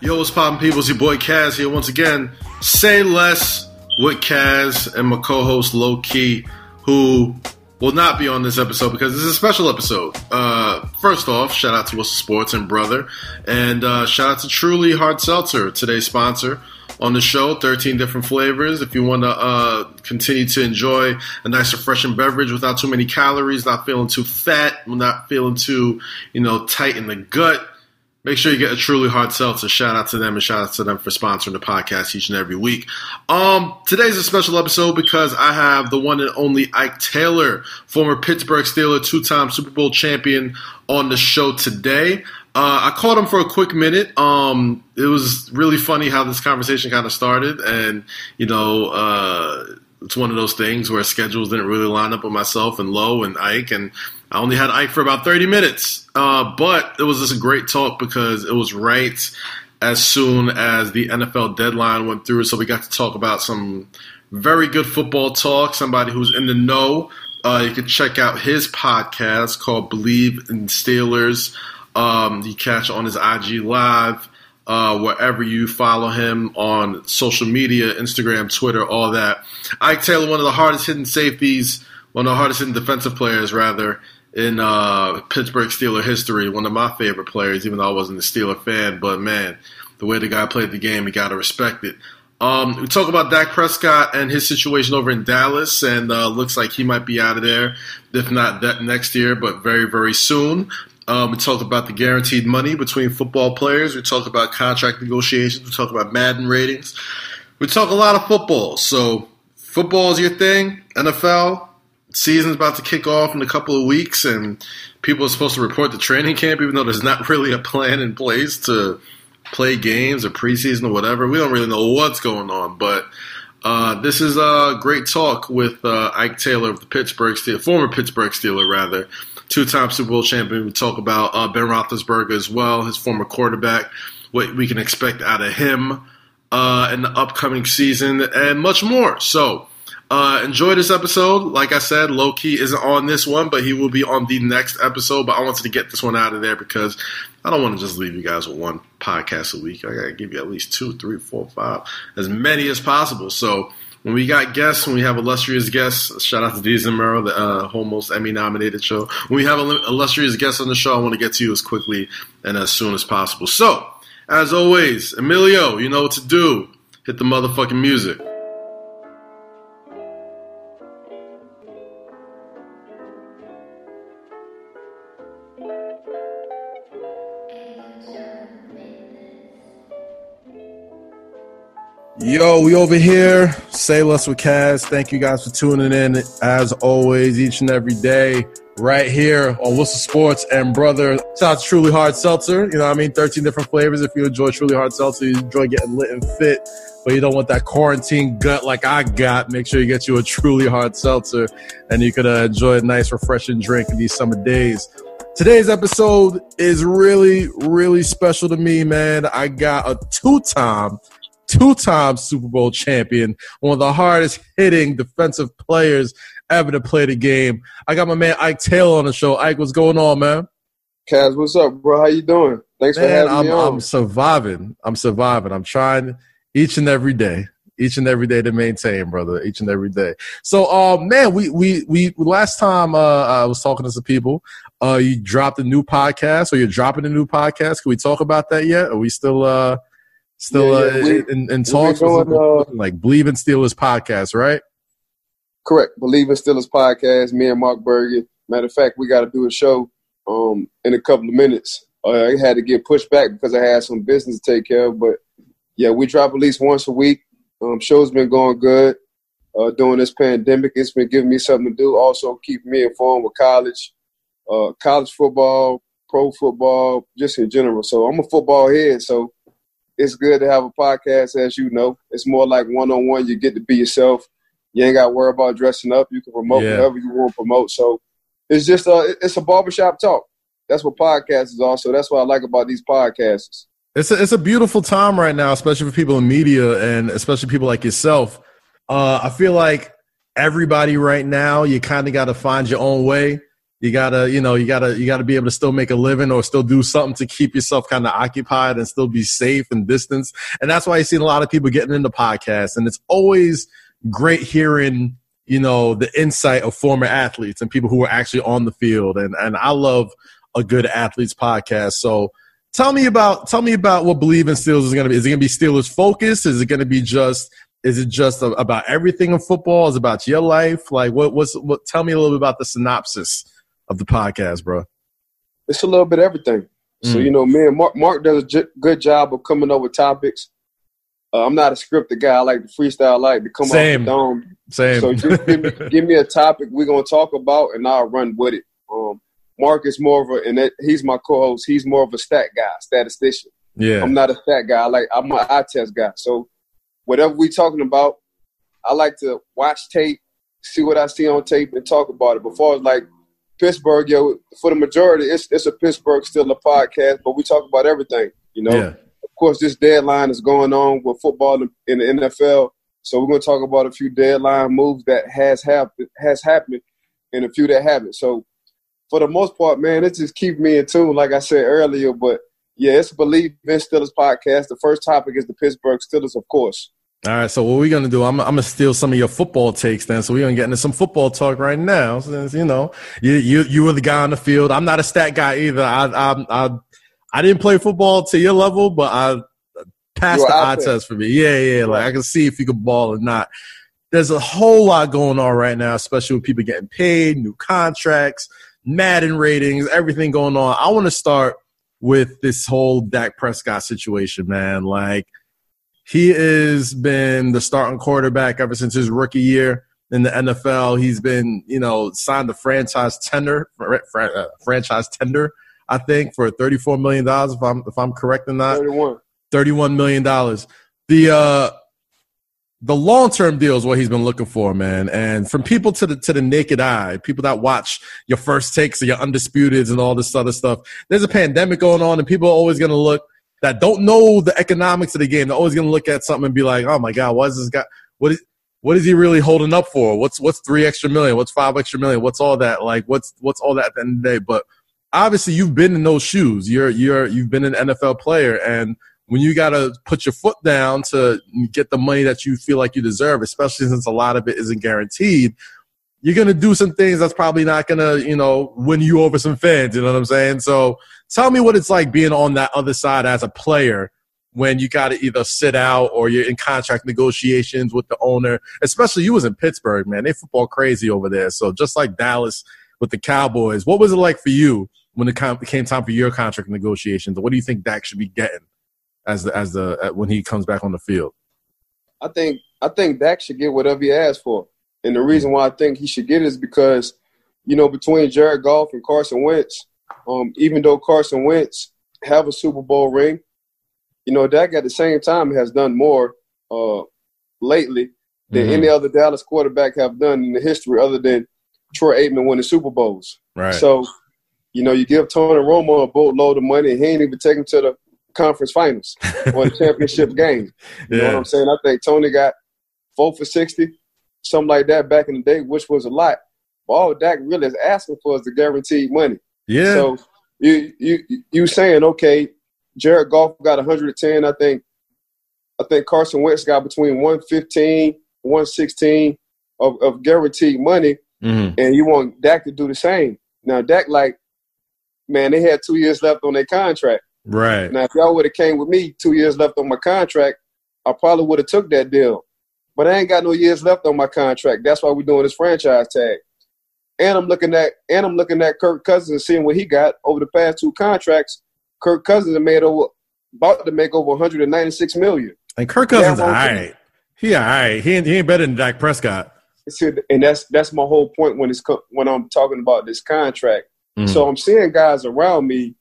Yo, what's poppin' people? It's your boy Kaz here once again. Say less with Kaz and my co-host Low Key, who will not be on this episode because this is a special episode. Uh, first off, shout out to What's Sports and Brother, and uh, shout out to Truly Hard Seltzer, today's sponsor on the show. 13 different flavors. If you want to uh, continue to enjoy a nice, refreshing beverage without too many calories, not feeling too fat, not feeling too, you know, tight in the gut, make sure you get a truly hard seltzer. Shout out to them and shout out to them for sponsoring the podcast each and every week. Um, today's a special episode because I have the one and only Ike Taylor, former Pittsburgh Steeler, two-time Super Bowl champion, on the show today. Uh, I called him for a quick minute. Um, it was really funny how this conversation kind of started, and you know, uh, it's one of those things where schedules didn't really line up with myself and Low and Ike, and I only had Ike for about thirty minutes. Uh, but it was just a great talk because it was right as soon as the NFL deadline went through, so we got to talk about some very good football talk. Somebody who's in the know. Uh, you can check out his podcast called Bleav in Steelers. Um, you catch on his IG Live, uh, wherever you follow him on social media, Instagram, Twitter, all that. Ike Taylor, one of the hardest hitting safeties, one of the hardest hitting defensive players, rather, in uh, Pittsburgh Steeler history. One of my favorite players, even though I wasn't a Steeler fan. But man, the way the guy played the game, you got to respect it. Um, we talk about Dak Prescott and his situation over in Dallas, and uh, looks like he might be out of there, if not that next year, but very, very soon. Um, we talked about the guaranteed money between football players. We talked about contract negotiations. We talked about Madden ratings. We talk a lot of football. So, football is your thing. NFL season's about to kick off in a couple of weeks, and people are supposed to report to training camp, even though there's not really a plan in place to play games or preseason or whatever. We don't really know what's going on, but. Uh, this is a great talk with uh, Ike Taylor of the Pittsburgh Steelers, former Pittsburgh Steeler, rather, two-time Super Bowl champion. We talk about uh, Ben Roethlisberger as well, his former quarterback, what we can expect out of him uh, in the upcoming season, and much more. So. Uh, enjoy this episode. Like I said, Low Key isn't on this one, but he will be on the next episode. But I wanted to get this one out of there because I don't want to just leave you guys with one podcast a week. I gotta give you at least two, three, four, five, as many as possible. So when we got guests, when we have illustrious guests, shout out to Deez and Murrow, the uh, almost Emmy nominated show. When we have illustrious guests on the show, I want to get to you as quickly and as soon as possible. So, as always, Emilio, you know what to do. Hit the motherfucking music. Yo, we over here. Say less with Kaz. Thank you guys for tuning in as always, each and every day, right here on Worcester Sports and Brother. Shout out to Truly Hard Seltzer. You know what I mean? 13 different flavors. If you enjoy Truly Hard Seltzer, you enjoy getting lit and fit, but you don't want that quarantine gut like I got, make sure you get you a Truly Hard Seltzer and you could uh, enjoy a nice, refreshing drink in these summer days. Today's episode is really, really special to me, man. I got a two time two time Super Bowl champion, one of the hardest hitting defensive players ever to play the game. I got my man Ike Taylor on the show. Ike, what's going on, man? Kaz, what's up, bro? How you doing? Thanks man, for having I'm, me on. I'm surviving. I'm surviving. I'm trying each and every day. Each and every day to maintain, brother. Each and every day. So, uh, man, we we we last time uh, I was talking to some people. Uh, you dropped a new podcast, or you're dropping a new podcast. Can we talk about that yet? Are we still uh still Yeah, uh, yeah, we- in, in talks? going, uh, like Bleav in Steelers podcast, right? Correct. Bleav in Steelers podcast. Me and Mark Berger. Matter of fact, we got to do a show um, in a couple of minutes. Uh, I had to get pushed back because I had some business to take care of. But yeah, we drop at least once a week. Um, show's been going good. Uh, during this pandemic, it's been giving me something to do. Also, keeping me informed with college, uh, college football, pro football, just in general. So I'm a football head. So it's good to have a podcast, as you know. It's more like one on one. You get to be yourself. You ain't got to worry about dressing up. You can promote Yeah. whatever you want to promote. So it's just a it's a barbershop talk. That's what podcasts are. So that's what I like about these podcasts. It's a, it's a beautiful time right now, especially for people in media and especially people like yourself. Uh, I feel like everybody right now, you kind of got to find your own way. You gotta, you know, you gotta, you gotta be able to still make a living or still do something to keep yourself kind of occupied and still be safe and distance. And that's why you see a lot of people getting into podcasts. And it's always great hearing, you know, the insight of former athletes and people who are actually on the field. And and I love a good athletes podcast. So tell me about tell me about what Bleav in Steelers is going to be. Is it going to be Steelers focused? Is it going to be just is it just about everything in football? Is it about your life? Like what what's what? Tell me a little bit about the synopsis of the podcast, bro? It's a little bit everything. Mm. So you know, me and Mark, Mark does a j- good job of coming up with topics. Uh, I'm not a scripted guy. I like to freestyle. I like to come Same. off the dome. Same. So just give me, give me a topic we're gonna talk about, and I'll run with it. Um, Mark is more of a, and that, he's my co-host. He's more of a stat guy, statistician. Yeah. I'm not a stat guy. I like I'm an eye test guy. So whatever we talking about, I like to watch tape, see what I see on tape, and talk about it. Before it's like Pittsburgh, yo, for the majority, it's it's a Pittsburgh Steeler podcast, but we talk about everything. You know, yeah. of course, this deadline is going on with football in the NFL, so we're going to talk about a few deadline moves that has happened has happened, and a few that haven't. So, for the most part, man, it just keeps me in tune, like I said earlier. But yeah, it's a Bleav in Steelers podcast. The first topic is the Pittsburgh Steelers, of course. All right, so what we're gonna do? I'm, I'm gonna steal some of your football takes then. So we're gonna get into some football talk right now. Since you know, you you you were the guy on the field. I'm not a stat guy either. I I I, I didn't play football to your level, but I passed the eye test for me. Yeah, yeah. Like I can see if you could ball or not. There's a whole lot going on right now, especially with people getting paid, new contracts, Madden ratings, everything going on. I want to start with this whole Dak Prescott situation, man. Like he has been the starting quarterback ever since his rookie year in the NFL. He's been, you know, signed the franchise tender, uh, franchise tender, I think, for $34 million, if I'm, if I'm correct in that. 31. $31 million. The, uh, the long term deal is what he's been looking for, man. And from people to the to the naked eye, people that watch your first takes or your undisputeds and all this other stuff, there's a pandemic going on, and people are always going to look that don't know the economics of the game. They're always going to look at something and be like, "Oh my god, what is this guy? What is what is he really holding up for? What's what's three extra million? What's five extra million? What's all that? Like, what's what's all that at the end of the day?" But obviously, you've been in those shoes. You're you're you've been an NFL player, and when you got to put your foot down to get the money that you feel like you deserve, especially since a lot of it isn't guaranteed, you're to do some things that's probably not to, you know, win you over some fans. You know what I'm saying? So tell me what it's like being on that other side as a player when you got to either sit out or you're in contract negotiations with the owner. Especially you was in Pittsburgh, man. They football crazy over there. So just like Dallas with the Cowboys, what was it like for you when it came time for your contract negotiations? What do you think Dak should be getting as the as the uh, when he comes back on the field? I think I think Dak should get whatever he asked for. And the reason why I think he should get it is because, you know, between Jared Goff and Carson Wentz, um, even though Carson Wentz have a Super Bowl ring, you know, Dak at the same time has done more uh, lately than mm-hmm. any other Dallas quarterback have done in the history other than Troy Aikman winning Super Bowls. Right. So, you know, you give Tony Romo a boatload of money and he ain't even taken to the conference finals or the championship game. You yeah. know what I'm saying? I think Tony got four for 60 something like that back in the day, which was a lot. But all Dak really is asking for is the guaranteed money. Yeah. So you you you saying okay, Jared Goff got 110. I think I think Carson Wentz got between 115, 116 of, of guaranteed money, mm-hmm. and you want Dak to do the same. Now Dak like, man, they had two years left on their contract. Right. Now if y'all would have came with me, two years left on my contract, I probably would have took that deal. But I ain't got no years left on my contract. That's why we're doing this franchise tag. And I'm looking at and I'm looking at Kirk Cousins and seeing what he got over the past two contracts. Kirk Cousins made over about to make over 196 million. And Kirk Cousins, all right. He all right. He ain't, he ain't better than Dak Prescott. And that's that's my whole point when it's when I'm talking about this contract. Mm. So I'm seeing guys around me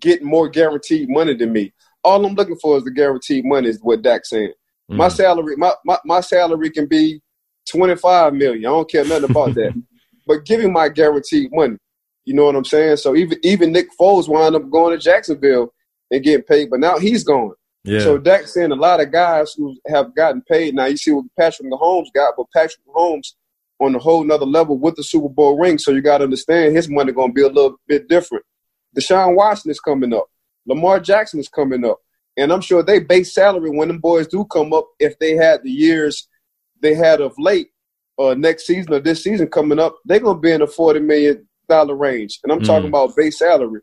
getting more guaranteed money than me. All I'm looking for is the guaranteed money. Is what Dak's saying. Mm. My salary, my, my, my salary can be 25 million. I don't care nothing about that. But give me my guaranteed money. You know what I'm saying? So even even Nick Foles wound up going to Jacksonville and getting paid, but now he's gone. Yeah. So Dak's saying a lot of guys who have gotten paid. Now you see what Patrick Mahomes got, but Patrick Mahomes on a whole nother level with the Super Bowl ring. So you got to understand his money going to be a little bit different. Deshaun Watson is coming up. Lamar Jackson is coming up. And I'm sure they base salary when them boys do come up, if they had the years they had of late, or uh, next season or this season coming up, they're gonna be in the forty million dollar range. And I'm mm. talking about base salary.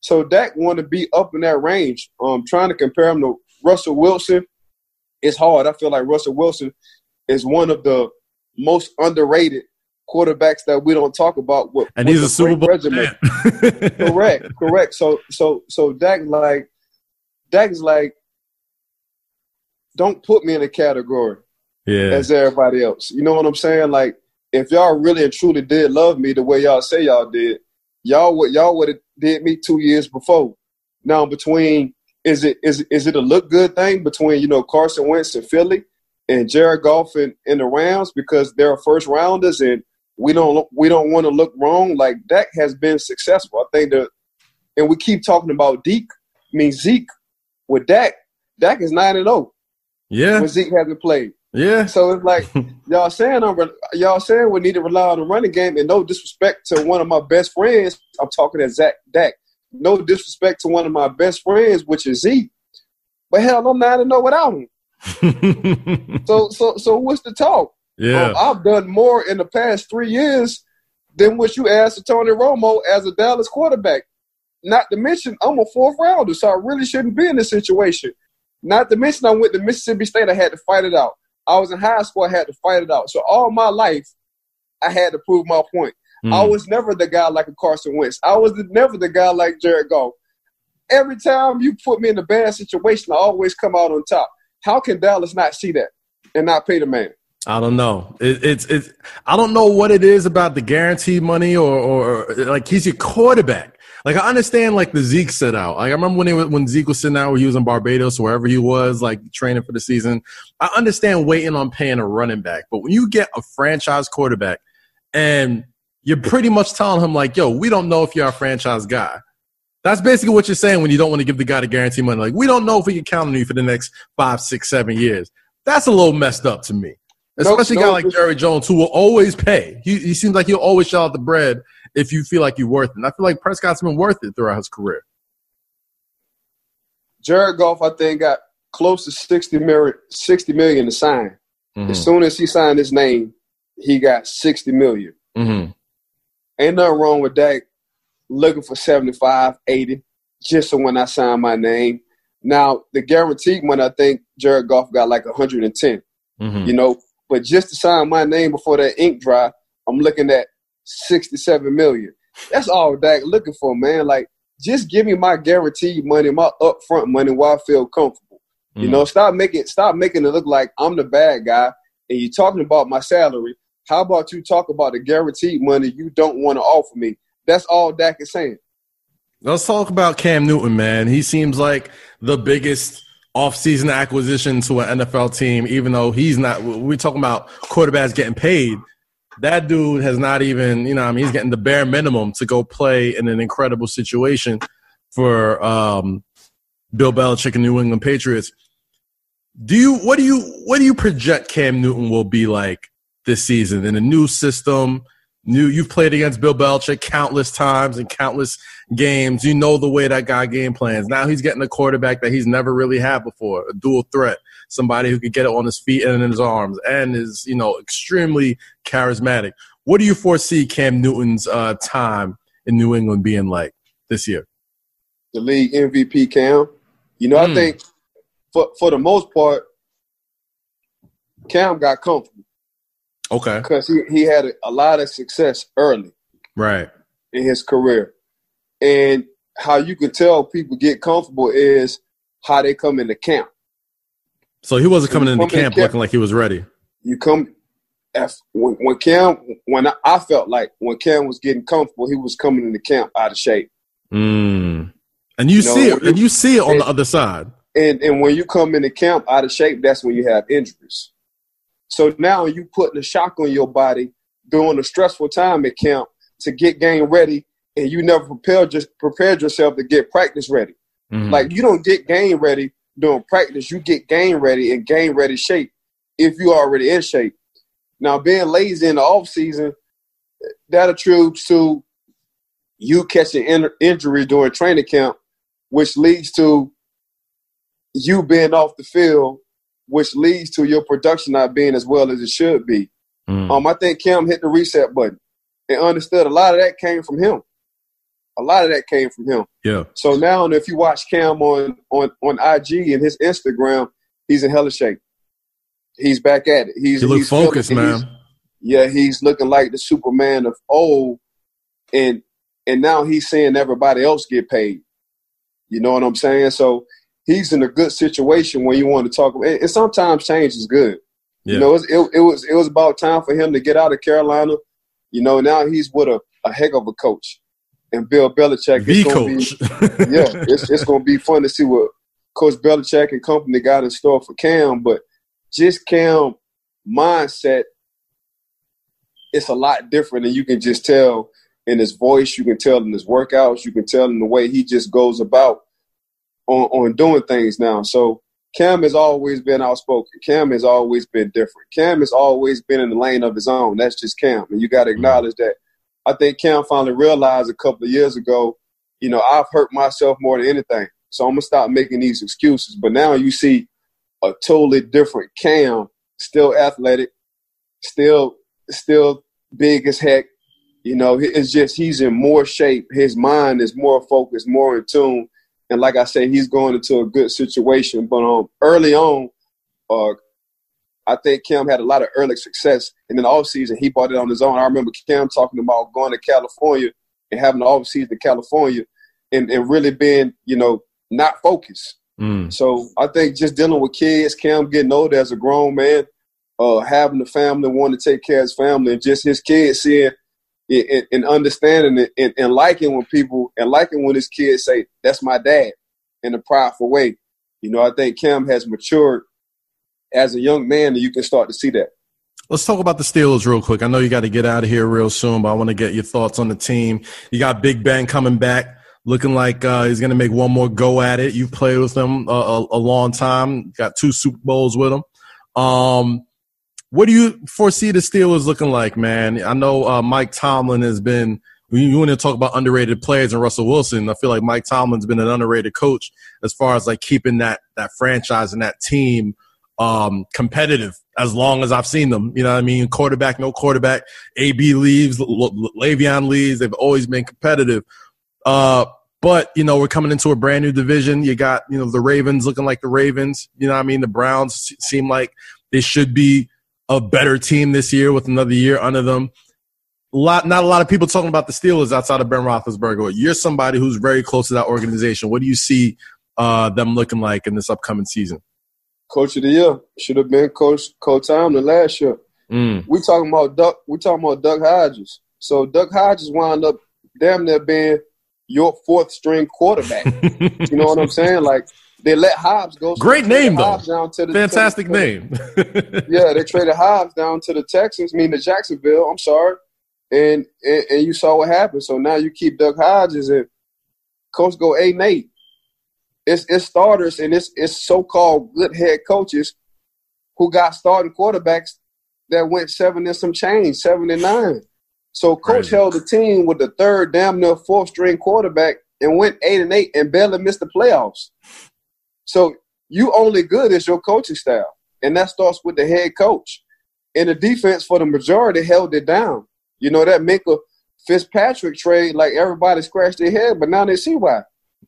So Dak want to be up in that range. Um, trying to compare him to Russell Wilson, it's hard. I feel like Russell Wilson is one of the most underrated quarterbacks that we don't talk about. With, and he's a Super Bowl regimen. correct, correct. So, so, so Dak like Dak is like, don't put me in a category yeah. as everybody else. You know what I'm saying? Like, if y'all really and truly did love me the way y'all say y'all did, y'all would y'all would have did me two years before. Now, between is it is is it a look good thing between you know Carson Wentz and Philly and Jared Goff and, and the Rams because they're first rounders and we don't we don't want to look wrong. Like Dak has been successful. I think that, and we keep talking about Deke. I mean Zeke with Dak, Dak is nine and zero. Oh yeah, when Zeke hasn't played. Yeah. So it's like y'all saying I'm y'all saying we need to rely on the running game, and no disrespect to one of my best friends. I'm talking to Zach Dak. No disrespect to one of my best friends, which is Zeke. But hell, I'm nine and zero oh without him. so so so what's the talk? Yeah, um, I've done more in the past three years than what you asked of Tony Romo as a Dallas quarterback. Not to mention, I'm a fourth rounder, so I really shouldn't be in this situation. Not to mention, I went to Mississippi State. I had to fight it out. I was in high school. I had to fight it out. So all my life, I had to prove my point. Mm. I was never the guy like a Carson Wentz. I was the, never the guy like Jared Goff. Every time you put me in a bad situation, I always come out on top. How can Dallas not see that and not pay the man? I don't know. It, it's it's. I don't know what it is about the guaranteed money or or like he's your quarterback. Like I understand like the Zeke set out. Like I remember when he was, when Zeke was sitting out, he was in Barbados, wherever he was, like training for the season. I understand waiting on paying a running back, but when you get a franchise quarterback and you're pretty much telling him like, "Yo, we don't know if you're a franchise guy." That's basically what you're saying when you don't want to give the guy the guarantee money. Like, we don't know if we can count on you for the next five, six, seven years. That's a little messed up to me. Especially nope, a guy like Jerry Jones, who will always pay. He, he seems like he'll always shell out the bread if you feel like you're worth it. And I feel like Prescott's been worth it throughout his career. Jared Goff, I think, got close to 60 million, 60 million to sign. Mm-hmm. As soon as he signed his name, he got 60 million. Mm-hmm. Ain't nothing wrong with that. Looking for 75, 80, just so when I sign my name. Now, the guaranteed one, I think Jared Goff got like 110. Mm-hmm. You know, but just to sign my name before that ink dry, I'm looking at 67 million. That's all Dak looking for, man. Like, just give me my guaranteed money, my upfront money while I feel comfortable. Mm. You know, stop making stop making it look like I'm the bad guy and you're talking about my salary. How about you talk about the guaranteed money you don't want to offer me? That's all Dak is saying. Let's talk about Cam Newton, man. He seems like the biggest offseason acquisition to an NFL team, even though he's not. We're talking about quarterbacks getting paid that dude has not even, you know, I mean, he's getting the bare minimum to go play in an incredible situation for um, Bill Belichick and New England Patriots. Do you what do you what do you project Cam Newton will be like this season in a new system? New you've played against Bill Belichick countless times and countless games. You know the way that guy game plans. Now he's getting a quarterback that he's never really had before, a dual threat somebody who could get it on his feet and in his arms, and is you know extremely charismatic. What do you foresee Cam Newton's uh, time in New England being like this year? The league MVP Cam. You know, mm. I hmm. think for for the most part, Cam got comfortable. Okay. Because he, he had a, a lot of success early. Right. In his career. And how you can tell people get comfortable is how they come into camp. So he wasn't coming into camp, camp looking like he was ready. You come if, when, when Cam when I, I, felt like when Cam was getting comfortable, he was coming into camp out of shape. Mm. And you, you see know, it, and you see it on and, the other side. And and when you come into camp out of shape, that's when you have injuries. So now you putting a shock on your body during a stressful time at camp to get game ready, and you never prepared just prepared yourself to get practice ready. Mm-hmm. Like you don't get game ready during practice, you get game ready and game ready shape if you already in shape. Now, being lazy in the off season, that attributes to you catching in- injury during training camp, which leads to you being off the field, which leads to your production not being as well as it should be. Mm. Um, I think Cam hit the reset button and understood a lot of that came from him. A lot of that came from him. Yeah. So now, if you watch Cam on on on IG and his Instagram, he's in hella shape. He's back at it. He's he looks he's focused, man. Yeah, he's looking like the Superman of old, and and now he's seeing everybody else get paid. You know what I'm saying? So he's in a good situation when you want to talk. And, and sometimes change is good. Yeah. You know, it, it, it, was it was about time for him to get out of Carolina. You know, now he's with a, a heck of a coach, and Bill Belichick. The coach. Be, yeah, it's it's going to be fun to see what Coach Belichick and company got in store for Cam. But just Cam mindset, it's a lot different, and you can just tell in his voice, you can tell in his workouts, you can tell in the way he just goes about on, on doing things now. So Cam has always been outspoken. Cam has always been different. Cam has always been in the lane of his own. That's just Cam. And you got to mm-hmm. acknowledge that. I think Cam finally realized a couple of years ago, you know, I've hurt myself more than anything. So I'm to stop making these excuses. But now you see a totally different Cam, still athletic, still still big as heck. You know, it's just he's in more shape. His mind is more focused, more in tune and like I said, he's going into a good situation. But um, early on, uh, I think Cam had a lot of early success. And then off season, he bought it on his own. I remember Cam talking about going to California and having the off season in California and, and really being, you know, not focused. Mm. So I think just dealing with kids, Cam getting older as a grown man, uh, having the family, wanting to take care of his family, and just his kids seeing and, and understanding it and, and, liking when people and liking when his kids say, That's my dad in a prideful way. You know, I think Cam has matured as a young man you can start to see that. Let's talk about the Steelers real quick. I know you got to get out of here real soon, but I want to get your thoughts on the team. You got Big Ben coming back, looking like uh, he's going to make one more go at it. You've played with him a, a, a long time, got two Super Bowls with him. Um, what do you foresee the Steelers looking like, man? I know uh, Mike Tomlin has been. You want to talk about underrated players and Russell Wilson. I feel like Mike Tomlin's been an underrated coach as far as like keeping that that franchise and that team um, competitive as long as I've seen them. You know what I mean? Quarterback, no quarterback. AB leaves, Le'Veon leaves. They've always been competitive. Uh, but you know, we're coming into a brand new division. You got you know the Ravens looking like the Ravens. You know what I mean? The Browns seem like they should be a better team this year with another year under them. A lot, not a lot of people talking about the Steelers outside of Ben Roethlisberger. You're somebody who's very close to that organization. What do you see uh, them looking like in this upcoming season? Coach of the year should have been Coach Coach Tomlin last year. Mm. We talking about Duck. We talking about Duck Hodges. So Duck Hodges wound up damn near being your fourth string quarterback. you know what I'm saying? Like they let Dobbs go. Great name though. Down to the, Fantastic name. yeah, they traded Dobbs down to the Texans, I mean to Jacksonville. I'm sorry, and, and, and you saw what happened. So now you keep Duck Hodges and coach go eight and eight. It's it's starters and it's it's so called good head coaches who got starting quarterbacks that went seven and some change, seven and nine. So coach held the team with the third damn near fourth string quarterback and went eight and eight and barely missed the playoffs. So you only good is your coaching style, and that starts with the head coach. And the defense, for the majority, held it down. You know that Minkah Fitzpatrick trade, like everybody scratched their head, but now they see why.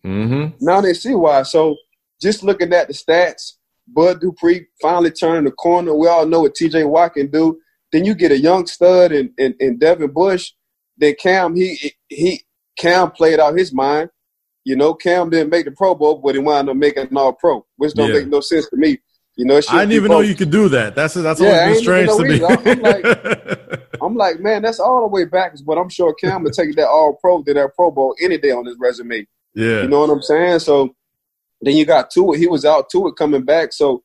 Mm-hmm. Now they see why. So just looking at the stats, Bud Dupree finally turning the corner. We all know what T.J. Watt can do. Then you get a young stud and in, in Devin Bush. Then Cam, he he Cam played out his mind. You know, Cam didn't make the Pro Bowl, but he wound up making an All Pro, which don't yeah. make no sense to me. You know, I didn't even know you could do that. That's that's yeah, always strange to me. I'm like, I'm like, man, that's all the way backwards. But I'm sure Cam would take that All Pro, to that Pro Bowl any day on his resume. Yeah, you know what I'm saying. So then you got Tuitt. He was out to it coming back. So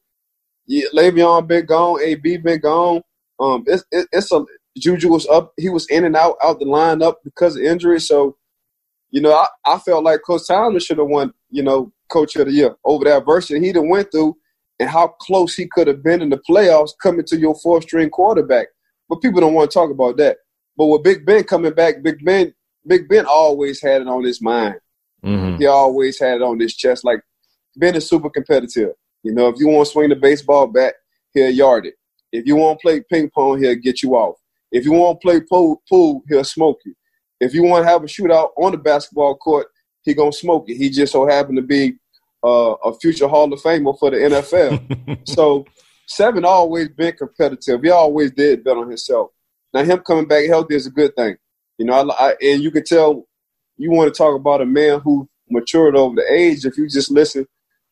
yeah, Le'Veon been gone. AB been gone. Um, it's it, it's a Juju was up. He was in and out out the lineup because of injury. So you know, I, I felt like Coach Tomlin should have won, you know, Coach of the Year over that version he done went through and how close he could have been in the playoffs coming to your fourth string quarterback. but people don't want to talk about that. But with Big Ben coming back, Big Ben, Big Ben always had it on his mind. Mm-hmm. He always had it on his chest. Like Ben is super competitive. You know, if you want to swing the baseball bat, he'll yard it. If you want to play ping pong, he'll get you off. If you want to play pool, pool, he'll smoke you. If you want to have a shootout on the basketball court, he gonna smoke it. He just so happened to be uh, a future Hall of Famer for the NFL. so Seven always been competitive. He always did bet on himself. Now him coming back healthy is a good thing. You know, I, I, and you can tell you want to talk about a man who matured over the age. If you just listen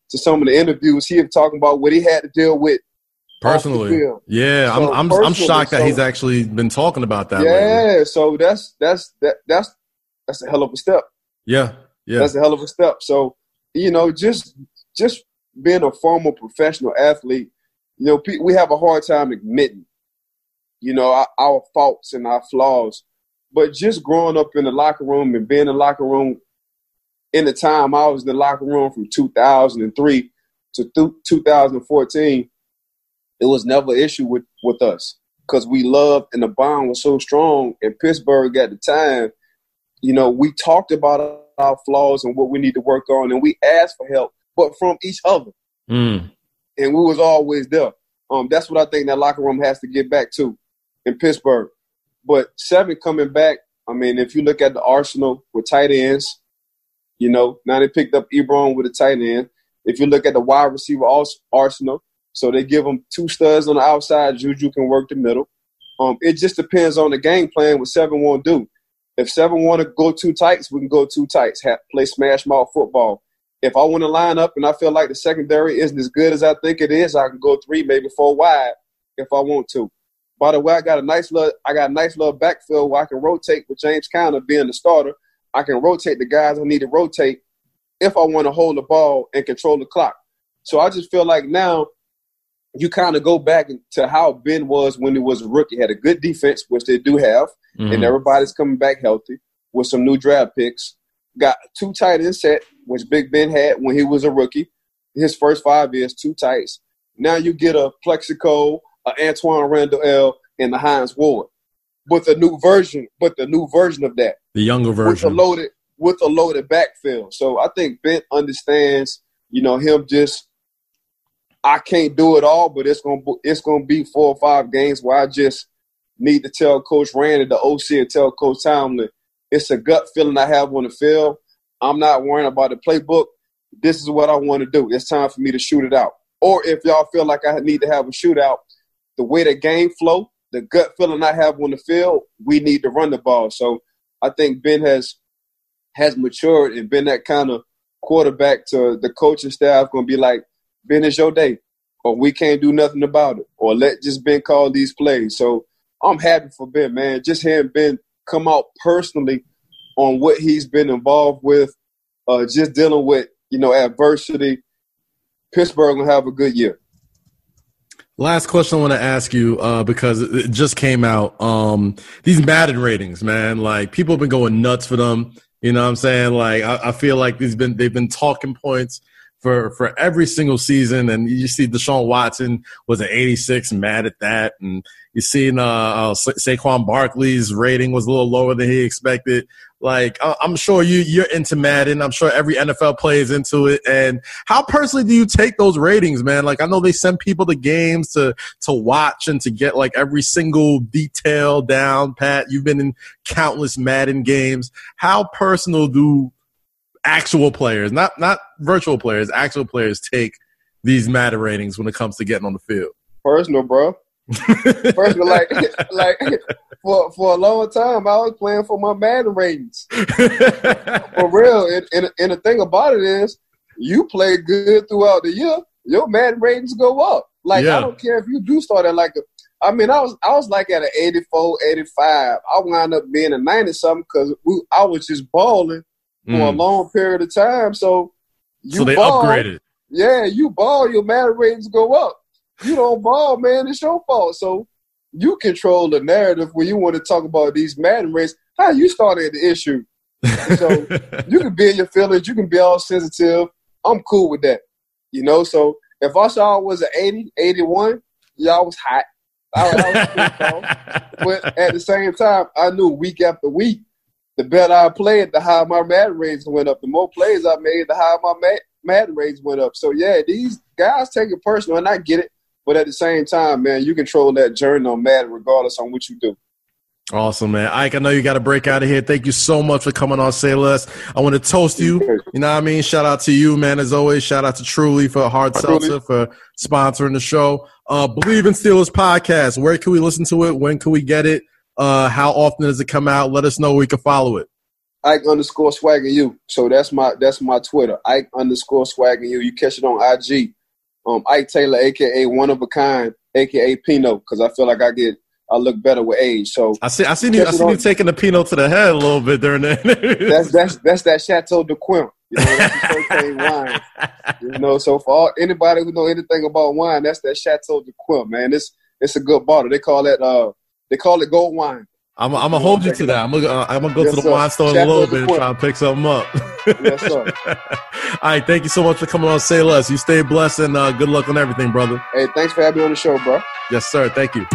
to some of the interviews, he was talking about what he had to deal with personally. Yeah, so I'm I'm, I'm shocked that so, he's actually been talking about that. Yeah, lately. so that's that's that that's that's a hell of a step. Yeah, yeah, that's a hell of a step. So you know, just just being a former professional athlete, you know, we have a hard time admitting, you know, our, our faults and our flaws. But just growing up in the locker room and being in the locker room in the time I was in the locker room from 2003 to 2014, it was never an issue with, with us because we loved and the bond was so strong in Pittsburgh at the time. You know, we talked about our flaws and what we need to work on, and we asked for help, but from each other. Mm. And we was always there. Um, that's what I think that locker room has to get back to in Pittsburgh. But seven coming back, I mean, if you look at the arsenal with tight ends, you know, now they picked up Ebron with a tight end. If you look at the wide receiver arsenal, so they give them two studs on the outside. Juju can work the middle. Um, it just depends on the game plan what seven want to do. If seven want to go two tights, we can go two tights. Have, play smash mouth football. If I want to line up and I feel like the secondary isn't as good as I think it is, I can go three, maybe four wide if I want to. By the way, I got a nice little I got a nice little backfield where I can rotate with James Conner being the starter. I can rotate the guys I need to rotate if I want to hold the ball and control the clock. So I just feel like now you kind of go back to how Ben was when he was a rookie. He had a good defense, which they do have, mm-hmm. and everybody's coming back healthy with some new draft picks. Got two tight end set, which Big Ben had when he was a rookie. His first five years, two tights. Now you get a Plaxico, Uh, a Antwaan Randle El, and the Hines Ward with a new version, but the new version of that, the younger version, with a loaded with a loaded backfield. So I think Ben understands, you know, him just I can't do it all, but it's gonna it's gonna be four or five games where I just need to tell Coach Randy, the OC, and tell Coach Tomlin, it's a gut feeling I have on the field. I'm not worrying about the playbook. This is what I want to do. It's time for me to shoot it out. Or if y'all feel like I need to have a shootout, the way the game flow, the gut feeling I have on the field, we need to run the ball. So I think Ben has has matured and been that kind of quarterback to the coaching staff to be like, Ben, is your day, or we can't do nothing about it, or let just Ben call these plays. So I'm happy for Ben, man. Just hearing Ben come out personally on what he's been involved with, uh, just dealing with you know adversity. Pittsburgh will have a good year. Last question I want to ask you uh, because it just came out. Um, these Madden ratings, man, like people have been going nuts for them. You know what I'm saying? Like I, I feel like these been they've been talking points for for every single season. And you see Deshaun Watson was an 86, mad at that. And you see uh, uh, Sa- Saquon Barkley's rating was a little lower than he expected. Like I'm sure you you're into Madden. I'm sure every NFL plays into it. And how personally do you take those ratings, man? Like I know they send people to games to to watch and to get like every single detail down. Pat, you've been in countless Madden games. How personal do actual players, not not virtual players, actual players take these Madden ratings when it comes to getting on the field? Personal, bro. Personal, like like for for a long time, I was playing for my Madden ratings. for real, and, and and the thing about it is, you play good throughout the year, your Madden ratings go up. Like yeah. I don't care if you do start at like a I mean, I was I was like at an 84, 85. I wound up being a 90 something because I was just balling mm. for a mm. long period of time. So you so they ball, upgraded. Yeah, you ball, your Madden ratings go up. You don't ball, man, it's your fault. So you control the narrative when you want to talk about these Madden rates. How you started the issue. so you can be in your feelings, you can be all sensitive. I'm cool with that. You know, so if I saw was an 80, 81, y'all was hot. I, I but at the same time, I knew week after week, the better I played, the higher my mad rates went up. The more plays I made, the higher my mad rates went up. So yeah, these guys take it personal, and I get it. But at the same time, man, you control that journey on Madden regardless on what you do. Awesome, man. Ike, I know you got to break out of here. Thank you so much for coming on Say Less. I want to toast you. You know what I mean? Shout out to you, man, as always. Shout out to Truly for Hard Seltzer for sponsoring the show. Uh, Bleav in Steelers podcast. Where can we listen to it? When can we get it? Uh, how often does it come out? Let us know we can follow it. Ike underscore swagging you. So that's my that's my Twitter. Ike underscore swagging you. You catch it on IG. Um, Ike Taylor, aka one of a kind, aka Pinot, because I feel like I get I look better with age. So I see I see you I see you taking the Pinot to the head a little bit during that. that's that's that's that Chateau d'Yquem. You know, that's wine. You know, so for all, anybody who know anything about wine, that's that Chateau de Quim, man. It's it's a good bottle. They call it uh they call it gold wine. I'm, I'm gonna hold you to that. I'm gonna uh, I'm gonna go yes, to the sir. wine store in a little bit and try and pick something up. yes, sir. All right, thank you so much for coming on. Say less. You stay blessed and uh, good luck on everything, brother. Hey, thanks for having me on the show, bro. Yes, sir. Thank you.